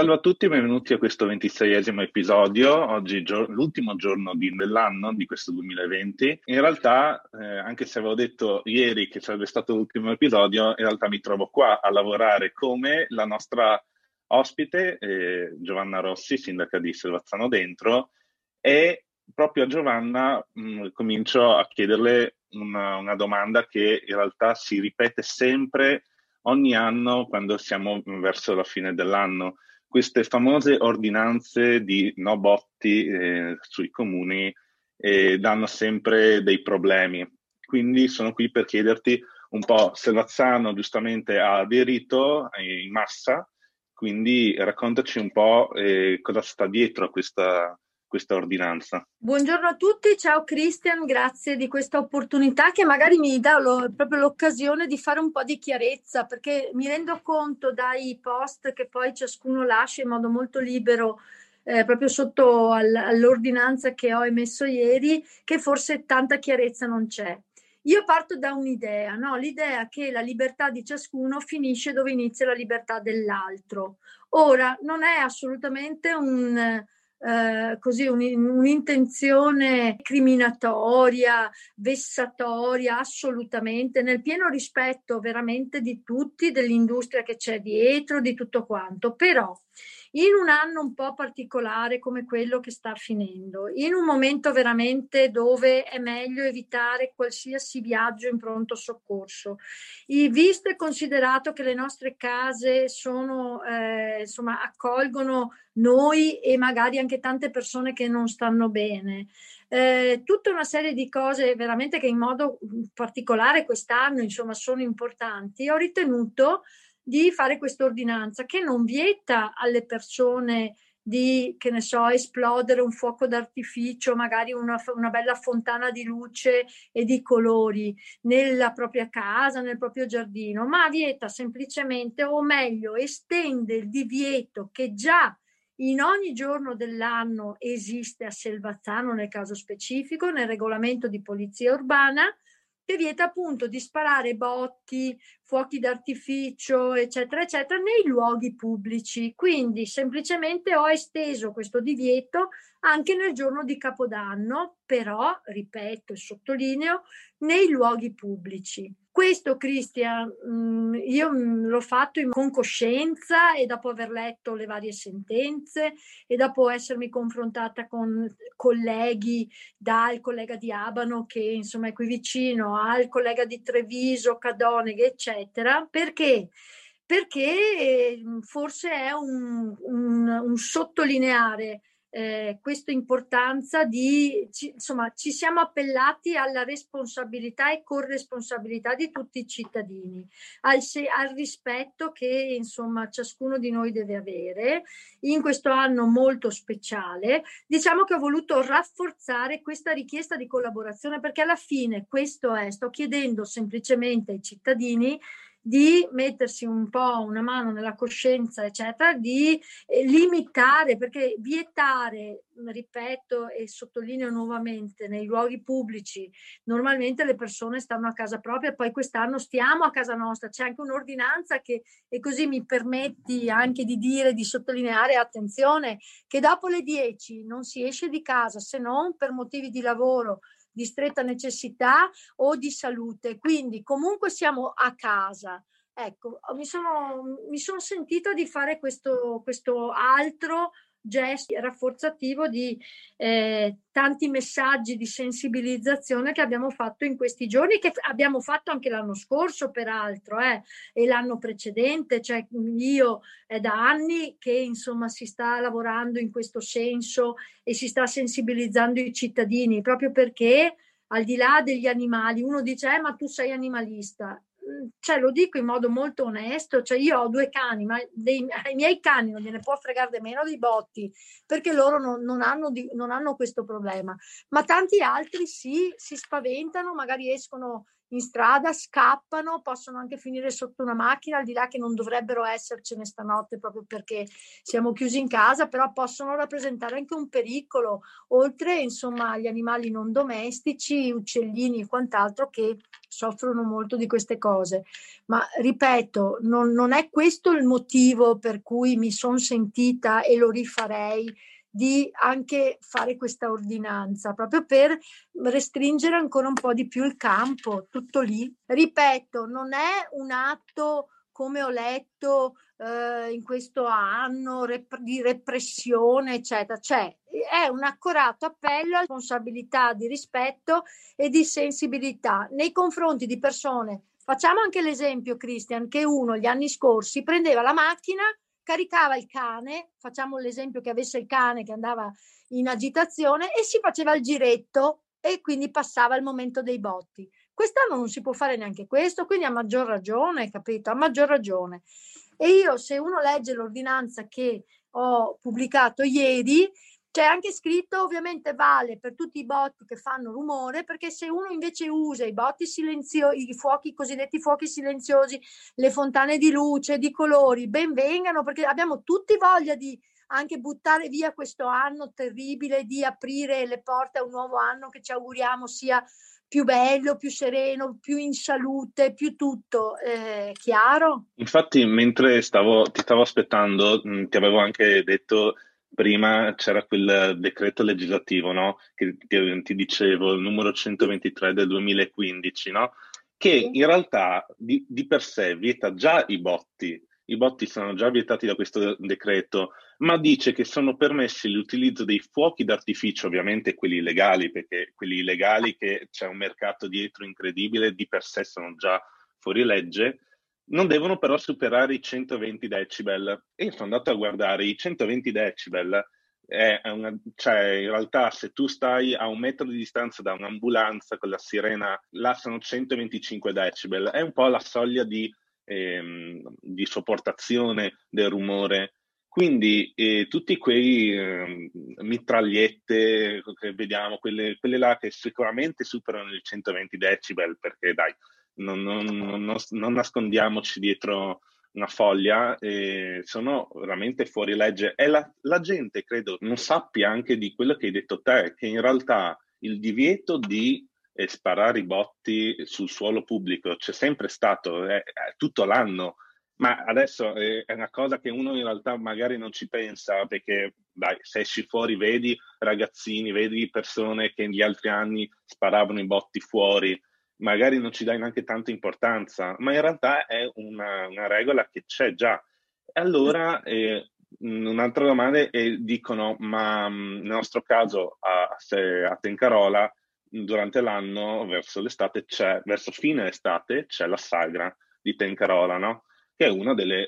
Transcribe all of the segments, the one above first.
Salve a tutti, benvenuti a questo ventiseiesimo episodio, oggi gio- l'ultimo giorno di, dell'anno di questo 2020. In realtà, eh, anche se avevo detto ieri che sarebbe stato l'ultimo episodio, in realtà mi trovo qua a lavorare come la nostra ospite, eh, Giovanna Rossi, sindaca di Selvazzano Dentro, e proprio a Giovanna mh, comincio a chiederle una, una domanda che in realtà si ripete sempre ogni anno quando siamo verso la fine dell'anno queste famose ordinanze di no botti eh, sui comuni eh, danno sempre dei problemi. Quindi sono qui per chiederti un po', Selvazzano giustamente ha aderito eh, in massa, quindi raccontaci un po' eh, cosa sta dietro a questa, questa ordinanza. Buongiorno a tutti, ciao Cristian, grazie di questa opportunità che magari mi dà lo, proprio l'occasione di fare un po' di chiarezza perché mi rendo conto dai post che poi ciascuno lascia in modo molto libero eh, proprio sotto all, all'ordinanza che ho emesso ieri che forse tanta chiarezza non c'è. Io parto da un'idea, no? l'idea che la libertà di ciascuno finisce dove inizia la libertà dell'altro. Ora, non è assolutamente un eh, così un, un'intenzione criminatoria, vessatoria, assolutamente, nel pieno rispetto veramente di tutti, dell'industria che c'è dietro, di tutto quanto. Però in un anno un po' particolare come quello che sta finendo, in un momento veramente dove è meglio evitare qualsiasi viaggio in pronto soccorso, e visto e considerato che le nostre case sono, eh, insomma, accolgono noi e magari anche tante persone che non stanno bene. Eh, tutta una serie di cose veramente che in modo particolare quest'anno insomma sono importanti. Ho ritenuto di fare questa ordinanza che non vieta alle persone di, che ne so, esplodere un fuoco d'artificio, magari una, una, bella fontana di luce e di colori nella propria casa, nel proprio giardino, ma vieta semplicemente, o meglio, estende il divieto che già in ogni giorno dell'anno esiste a Selvazzano nel caso specifico, nel regolamento di polizia urbana, che vieta appunto di sparare botti, fuochi d'artificio, eccetera, eccetera, nei luoghi pubblici. Quindi semplicemente ho esteso questo divieto anche nel giorno di Capodanno, però, ripeto e sottolineo, nei luoghi pubblici. Questo, Cristian, mm, io mm, l'ho fatto con coscienza e dopo aver letto le varie sentenze e dopo essermi confrontata con colleghi, dal collega di Abano che insomma è qui vicino, al collega di Treviso, Cadoneghe, eccetera, perché? Perché mm, forse è un, un, un sottolineare eh, questa importanza di, ci, insomma, ci siamo appellati alla responsabilità e corresponsabilità di tutti i cittadini, al, se, al rispetto che insomma ciascuno di noi deve avere in questo anno molto speciale. Diciamo che ho voluto rafforzare questa richiesta di collaborazione perché alla fine questo è, sto chiedendo semplicemente ai cittadini di mettersi un po' una mano nella coscienza, eccetera, di eh, limitare, perché vietare, ripeto e sottolineo nuovamente, nei luoghi pubblici, normalmente le persone stanno a casa propria, poi quest'anno stiamo a casa nostra, c'è anche un'ordinanza che, e così mi permetti anche di dire, di sottolineare, attenzione, che dopo le 10 non si esce di casa se non per motivi di lavoro, di stretta necessità o di salute. Quindi comunque siamo a casa. Ecco, mi sono, mi sono sentita di fare questo, questo altro gesto rafforzativo di eh, tanti messaggi di sensibilizzazione che abbiamo fatto in questi giorni, che abbiamo fatto anche l'anno scorso, peraltro, eh, e l'anno precedente. Cioè, io è da anni che insomma si sta lavorando in questo senso e si sta sensibilizzando i cittadini, proprio perché al di là degli animali, uno dice, eh, ma tu sei animalista cioè, lo dico in modo molto onesto, cioè io ho due cani, ma dei, ai miei cani non gliene può fregare meno dei botti, perché loro non, non, hanno di, non hanno questo problema. Ma tanti altri sì, si spaventano, magari escono in strada, scappano, possono anche finire sotto una macchina, al di là che non dovrebbero essercene stanotte proprio perché siamo chiusi in casa, però possono rappresentare anche un pericolo, oltre insomma agli animali non domestici, uccellini e quant'altro che soffrono molto di queste cose. Ma ripeto, non, non è questo il motivo per cui mi sono sentita e lo rifarei di anche fare questa ordinanza, proprio per restringere ancora un po' di più il campo, tutto lì. Ripeto, non è un atto come ho letto eh, in questo anno rep- di repressione, eccetera. Cioè, è un accorato appello a responsabilità di rispetto e di sensibilità nei confronti di persone. Facciamo anche l'esempio, Christian, che uno gli anni scorsi prendeva la macchina caricava il cane, facciamo l'esempio che avesse il cane che andava in agitazione e si faceva il giretto e quindi passava il momento dei botti. Quest'anno non si può fare neanche questo, quindi a maggior ragione, capito? A maggior ragione. E io se uno legge l'ordinanza che ho pubblicato ieri, c'è anche scritto, ovviamente vale per tutti i botti che fanno rumore, perché se uno invece usa i botti silenziosi, i fuochi, i cosiddetti fuochi silenziosi, le fontane di luce, di colori, ben vengano, perché abbiamo tutti voglia di anche buttare via questo anno terribile, di aprire le porte a un nuovo anno che ci auguriamo sia più bello, più sereno, più in salute, più tutto. Eh, chiaro? Infatti, mentre stavo, ti stavo aspettando, mh, ti avevo anche detto prima c'era quel decreto legislativo, no? Che, che, ti dicevo, il numero 123 del 2015, no? Che in realtà di, di, per sé vieta già i botti. I botti sono già vietati da questo decreto, ma dice che sono permessi l'utilizzo dei fuochi d'artificio, ovviamente quelli legali, perché quelli illegali che c'è un mercato dietro incredibile, di per sé sono già fuori legge, non devono però superare i 120 decibel. E io sono andato a guardare i 120 decibel. Una, cioè, in realtà, se tu stai a un metro di distanza da un'ambulanza con la sirena, là sono 125 decibel. È un po' la soglia di, ehm, di sopportazione del rumore. Quindi eh, tutti quei eh, mitragliette che vediamo, quelle, quelle là che sicuramente superano i 120 decibel, perché dai, non, non, non, non nascondiamoci dietro una foglia, eh, sono veramente fuori legge. E la, la, gente credo non sappia anche di quello che hai detto te, che in realtà il divieto di eh, sparare i botti sul suolo pubblico c'è sempre stato, è, è tutto l'anno, ma adesso è, è una cosa che uno in realtà magari non ci pensa perché dai, se esci fuori vedi ragazzini, vedi persone che negli altri anni sparavano i botti fuori, magari non ci dai neanche tanta importanza, ma in realtà è una, una regola che c'è già. E allora eh, un'altra domanda è, dicono, ma nel nostro caso a, a Tencarola durante l'anno, verso l'estate, c'è, verso fine estate, c'è la sagra di Tencarola, no? Che è una delle,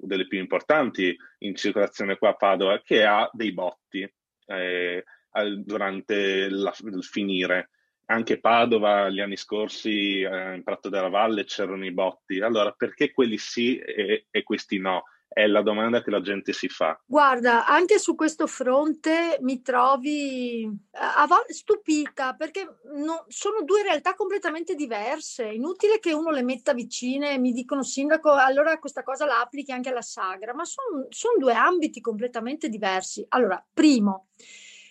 delle più importanti in circolazione qua a Padova, che ha dei botti eh, durante la, il finire anche Padova gli anni scorsi eh, in Prato della Valle c'erano i botti. Allora, perché quelli sì e, e, questi no? È la domanda che la gente si fa. Guarda, anche su questo fronte mi trovi eh, a volte stupita perché no, sono due realtà completamente diverse. Inutile che uno le metta vicine e mi dicono sindaco, allora questa cosa la applichi anche alla sagra, ma sono son due ambiti completamente diversi. Allora, primo,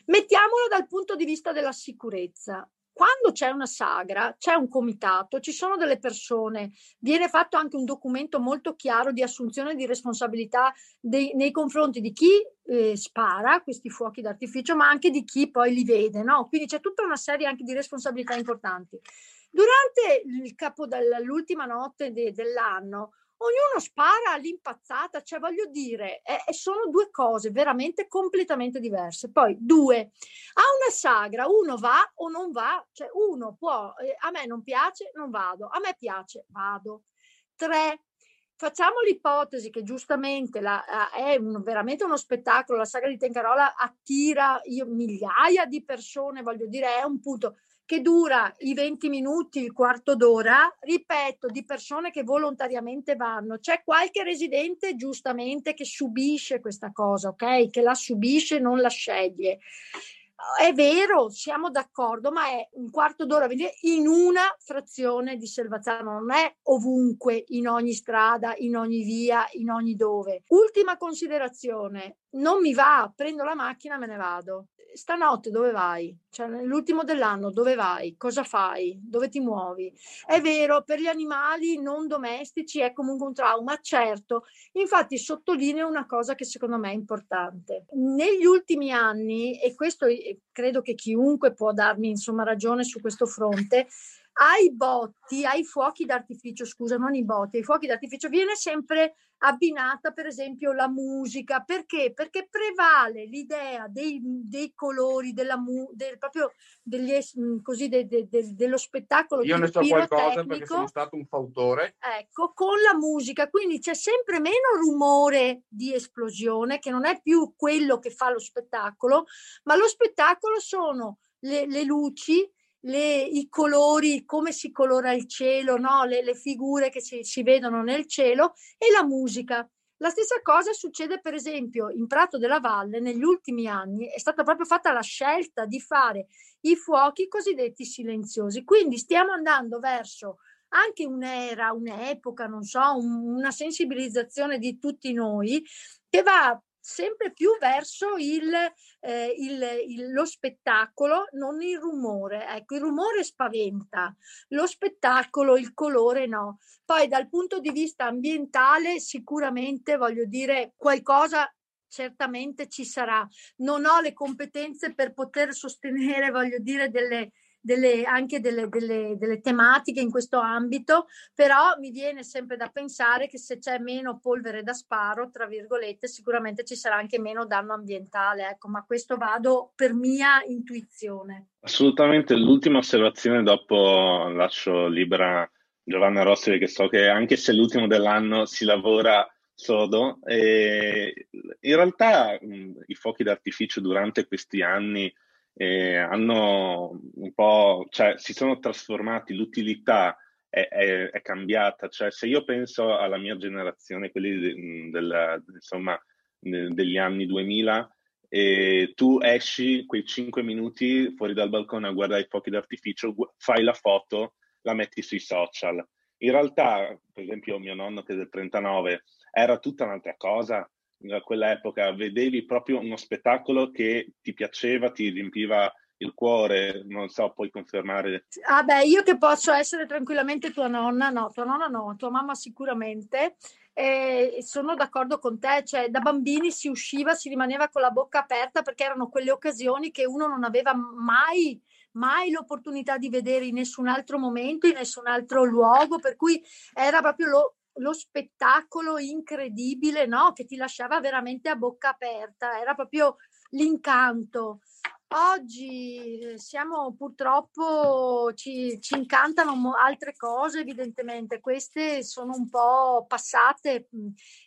mettiamolo dal punto di vista della sicurezza quando c'è una sagra, c'è un comitato, ci sono delle persone, viene fatto anche un documento molto chiaro di assunzione di responsabilità dei, nei confronti di chi eh, spara questi fuochi d'artificio, ma anche di chi poi li vede, no? Quindi c'è tutta una serie anche di responsabilità importanti. Durante il capo dell'ultima notte de, dell'anno, ognuno spara all'impazzata, cioè voglio dire, eh, sono due cose veramente completamente diverse. Poi due, a una sagra uno va o non va, cioè uno può, eh, a me non piace, non vado, a me piace, vado. Tre, facciamo l'ipotesi che giustamente la, è un, veramente uno spettacolo, la sagra di Tencarola attira io, migliaia di persone, voglio dire, è un punto che dura i 20 minuti, il quarto d'ora, ripeto, di persone che volontariamente vanno. C'è qualche residente giustamente che subisce questa cosa, ok? Che la subisce, non la sceglie. È vero, siamo d'accordo, ma è un quarto d'ora in una frazione di Selvazzano, non è ovunque, in ogni strada, in ogni via, in ogni dove. Ultima considerazione, non mi va, prendo la macchina, me ne vado stanotte dove vai? Cioè, nell'ultimo dell'anno dove vai? Cosa fai? Dove ti muovi? È vero, per gli animali non domestici è comunque un trauma, certo. Infatti sottolineo una cosa che secondo me è importante. Negli ultimi anni, e questo credo che chiunque può darmi insomma ragione su questo fronte, ai botti, ai fuochi d'artificio, scusa, non i botti, ai fuochi d'artificio viene sempre abbinata per esempio la musica, perché? Perché prevale l'idea dei, dei colori, della mu, del, proprio degli, mm, così, de, de, de, dello spettacolo. Io ne so qualcosa perché sono stato un fautore. Ecco, con la musica, quindi c'è sempre meno rumore di esplosione, che non è più quello che fa lo spettacolo, ma lo spettacolo sono le, le luci, le, i colori, come si colora il cielo, no? le, le, figure che si, si vedono nel cielo e la musica. La stessa cosa succede per esempio in Prato della Valle negli ultimi anni, è stata proprio fatta la scelta di fare i fuochi cosiddetti silenziosi, quindi stiamo andando verso anche un'era, un'epoca, non so, un, una sensibilizzazione di tutti noi che va sempre più verso il, eh, il, il, lo spettacolo, non il rumore. Ecco, il rumore spaventa, lo spettacolo, il colore no. Poi dal punto di vista ambientale sicuramente voglio dire qualcosa certamente ci sarà. Non ho le competenze per poter sostenere, voglio dire, delle, delle, anche delle, delle, delle, tematiche in questo ambito, però mi viene sempre da pensare che se c'è meno polvere da sparo, tra virgolette, sicuramente ci sarà anche meno danno ambientale, ecco, ma questo vado per mia intuizione. Assolutamente, l'ultima osservazione dopo lascio libera Giovanna Rossi perché so che anche se l'ultimo dell'anno si lavora sodo e in realtà mh, i fuochi d'artificio durante questi anni eh, hanno un po', cioè si sono trasformati, l'utilità è, è, è, cambiata, cioè se io penso alla mia generazione, quelli de, del, insomma, de, degli anni 2000, e tu esci quei 5 minuti fuori dal balcone a guardare i fuochi d'artificio, fai la foto, la metti sui social. In realtà, per esempio, mio nonno che è del 39 era tutta un'altra cosa, da quell'epoca, vedevi proprio uno spettacolo che ti piaceva, ti riempiva il cuore, non so, puoi confermare. Ah beh, io che posso essere tranquillamente tua nonna, no, tua nonna no, tua mamma sicuramente. E sono d'accordo con te, cioè da bambini si usciva, si rimaneva con la bocca aperta perché erano quelle occasioni che uno non aveva mai mai l'opportunità di vedere in nessun altro momento, in nessun altro luogo, per cui era proprio lo, lo spettacolo incredibile, no? Che ti lasciava veramente a bocca aperta, era proprio l'incanto. Oggi eh, siamo purtroppo, ci, ci incantano altre cose evidentemente, queste sono un po' passate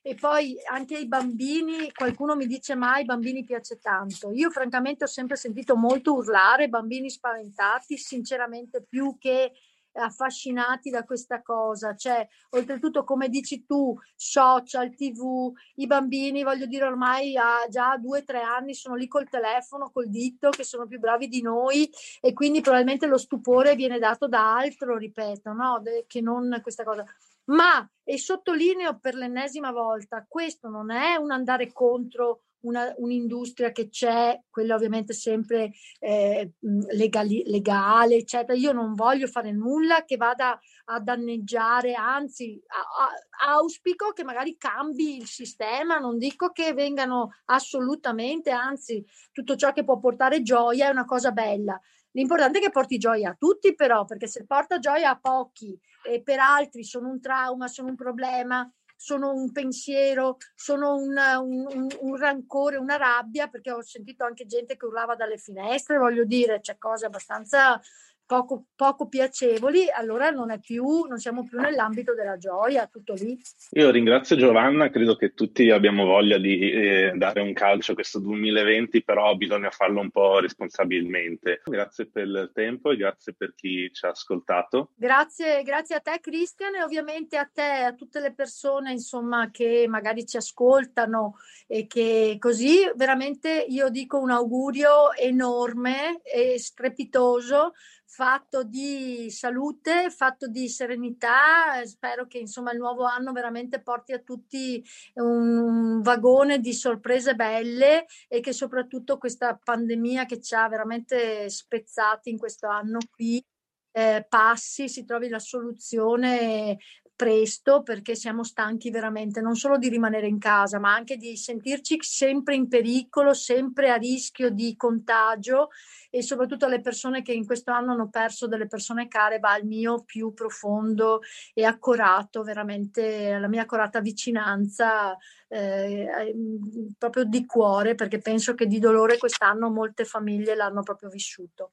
e poi anche ai bambini, qualcuno mi dice mai ai bambini piace tanto. Io francamente ho sempre sentito molto urlare, bambini spaventati, sinceramente più che affascinati da questa cosa. Cioè, oltretutto, come dici tu, social, tv, i bambini, voglio dire, ormai a già due o tre anni sono lì col telefono, col dito, che sono più bravi di noi e quindi probabilmente lo stupore viene dato da altro, ripeto, no? che non questa cosa. Ma, e sottolineo per l'ennesima volta, questo non è un andare contro una, un'industria che c'è, quella ovviamente sempre eh, legali, legale, eccetera. Io non voglio fare nulla che vada a danneggiare, anzi a, a, auspico che magari cambi il sistema, non dico che vengano assolutamente, anzi tutto ciò che può portare gioia è una cosa bella. L'importante è che porti gioia a tutti, però, perché se porta gioia a pochi e per altri sono un trauma, sono un problema, sono un pensiero, sono un, un, un, rancore, una rabbia, perché ho sentito anche gente che urlava dalle finestre, voglio dire, c'è cose abbastanza poco, poco piacevoli, allora non, è più, non siamo più nell'ambito della gioia, tutto lì. Io ringrazio Giovanna, credo che tutti abbiamo voglia di eh, dare un calcio questo 2020, però bisogna farlo un po' responsabilmente. Grazie per il tempo e grazie per chi ci ha ascoltato. Grazie, grazie a te Cristian e ovviamente a te, a tutte le persone insomma che magari ci ascoltano e che così veramente io dico un augurio enorme e strepitoso fatto di salute, fatto di serenità. Spero che insomma il nuovo anno veramente porti a tutti un vagone di sorprese belle e che soprattutto questa pandemia che ci ha veramente spezzati in questo anno qui eh, passi, si trovi la soluzione presto perché siamo stanchi veramente non solo di rimanere in casa, ma anche di sentirci sempre in pericolo, sempre a rischio di contagio e soprattutto alle persone che in questo anno hanno perso delle persone care va il mio più profondo e accorato, veramente la mia accorata vicinanza eh, proprio di cuore perché penso che di dolore quest'anno molte famiglie l'hanno proprio vissuto.